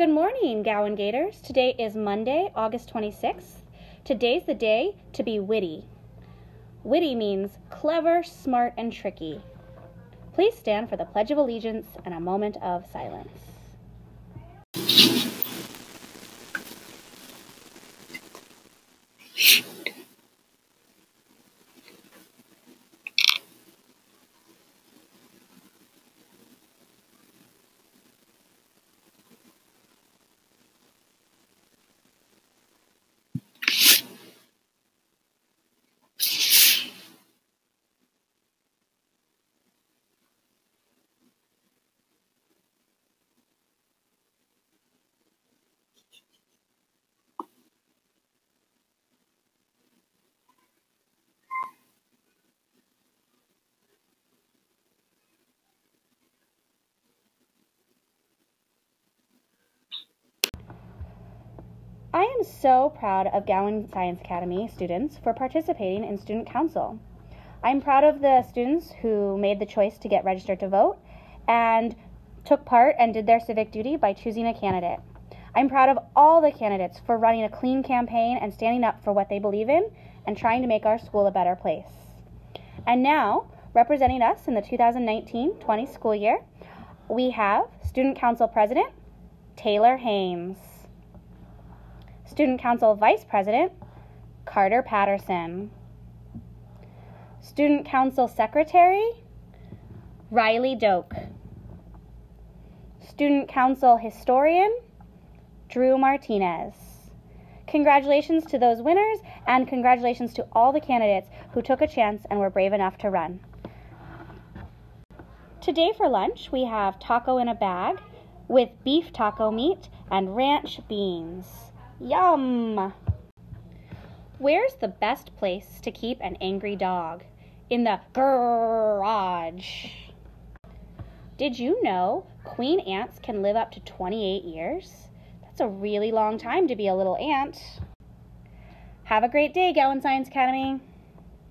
Good morning, Gowan Gators. Today is Monday, August 26th. Today's the day to be witty. Witty means clever, smart, and tricky. Please stand for the Pledge of Allegiance and a moment of silence. I am so proud of Gowan Science Academy students for participating in Student Council. I'm proud of the students who made the choice to get registered to vote and took part and did their civic duty by choosing a candidate. I'm proud of all the candidates for running a clean campaign and standing up for what they believe in and trying to make our school a better place. And now, representing us in the 2019 20 school year, we have Student Council President Taylor Haynes. Student Council Vice President, Carter Patterson. Student Council Secretary, Riley Doak. Student Council Historian, Drew Martinez. Congratulations to those winners and congratulations to all the candidates who took a chance and were brave enough to run. Today for lunch, we have taco in a bag with beef taco meat and ranch beans. Yum! Where's the best place to keep an angry dog? In the garage. Did you know queen ants can live up to 28 years? That's a really long time to be a little ant. Have a great day, Gowan Science Academy.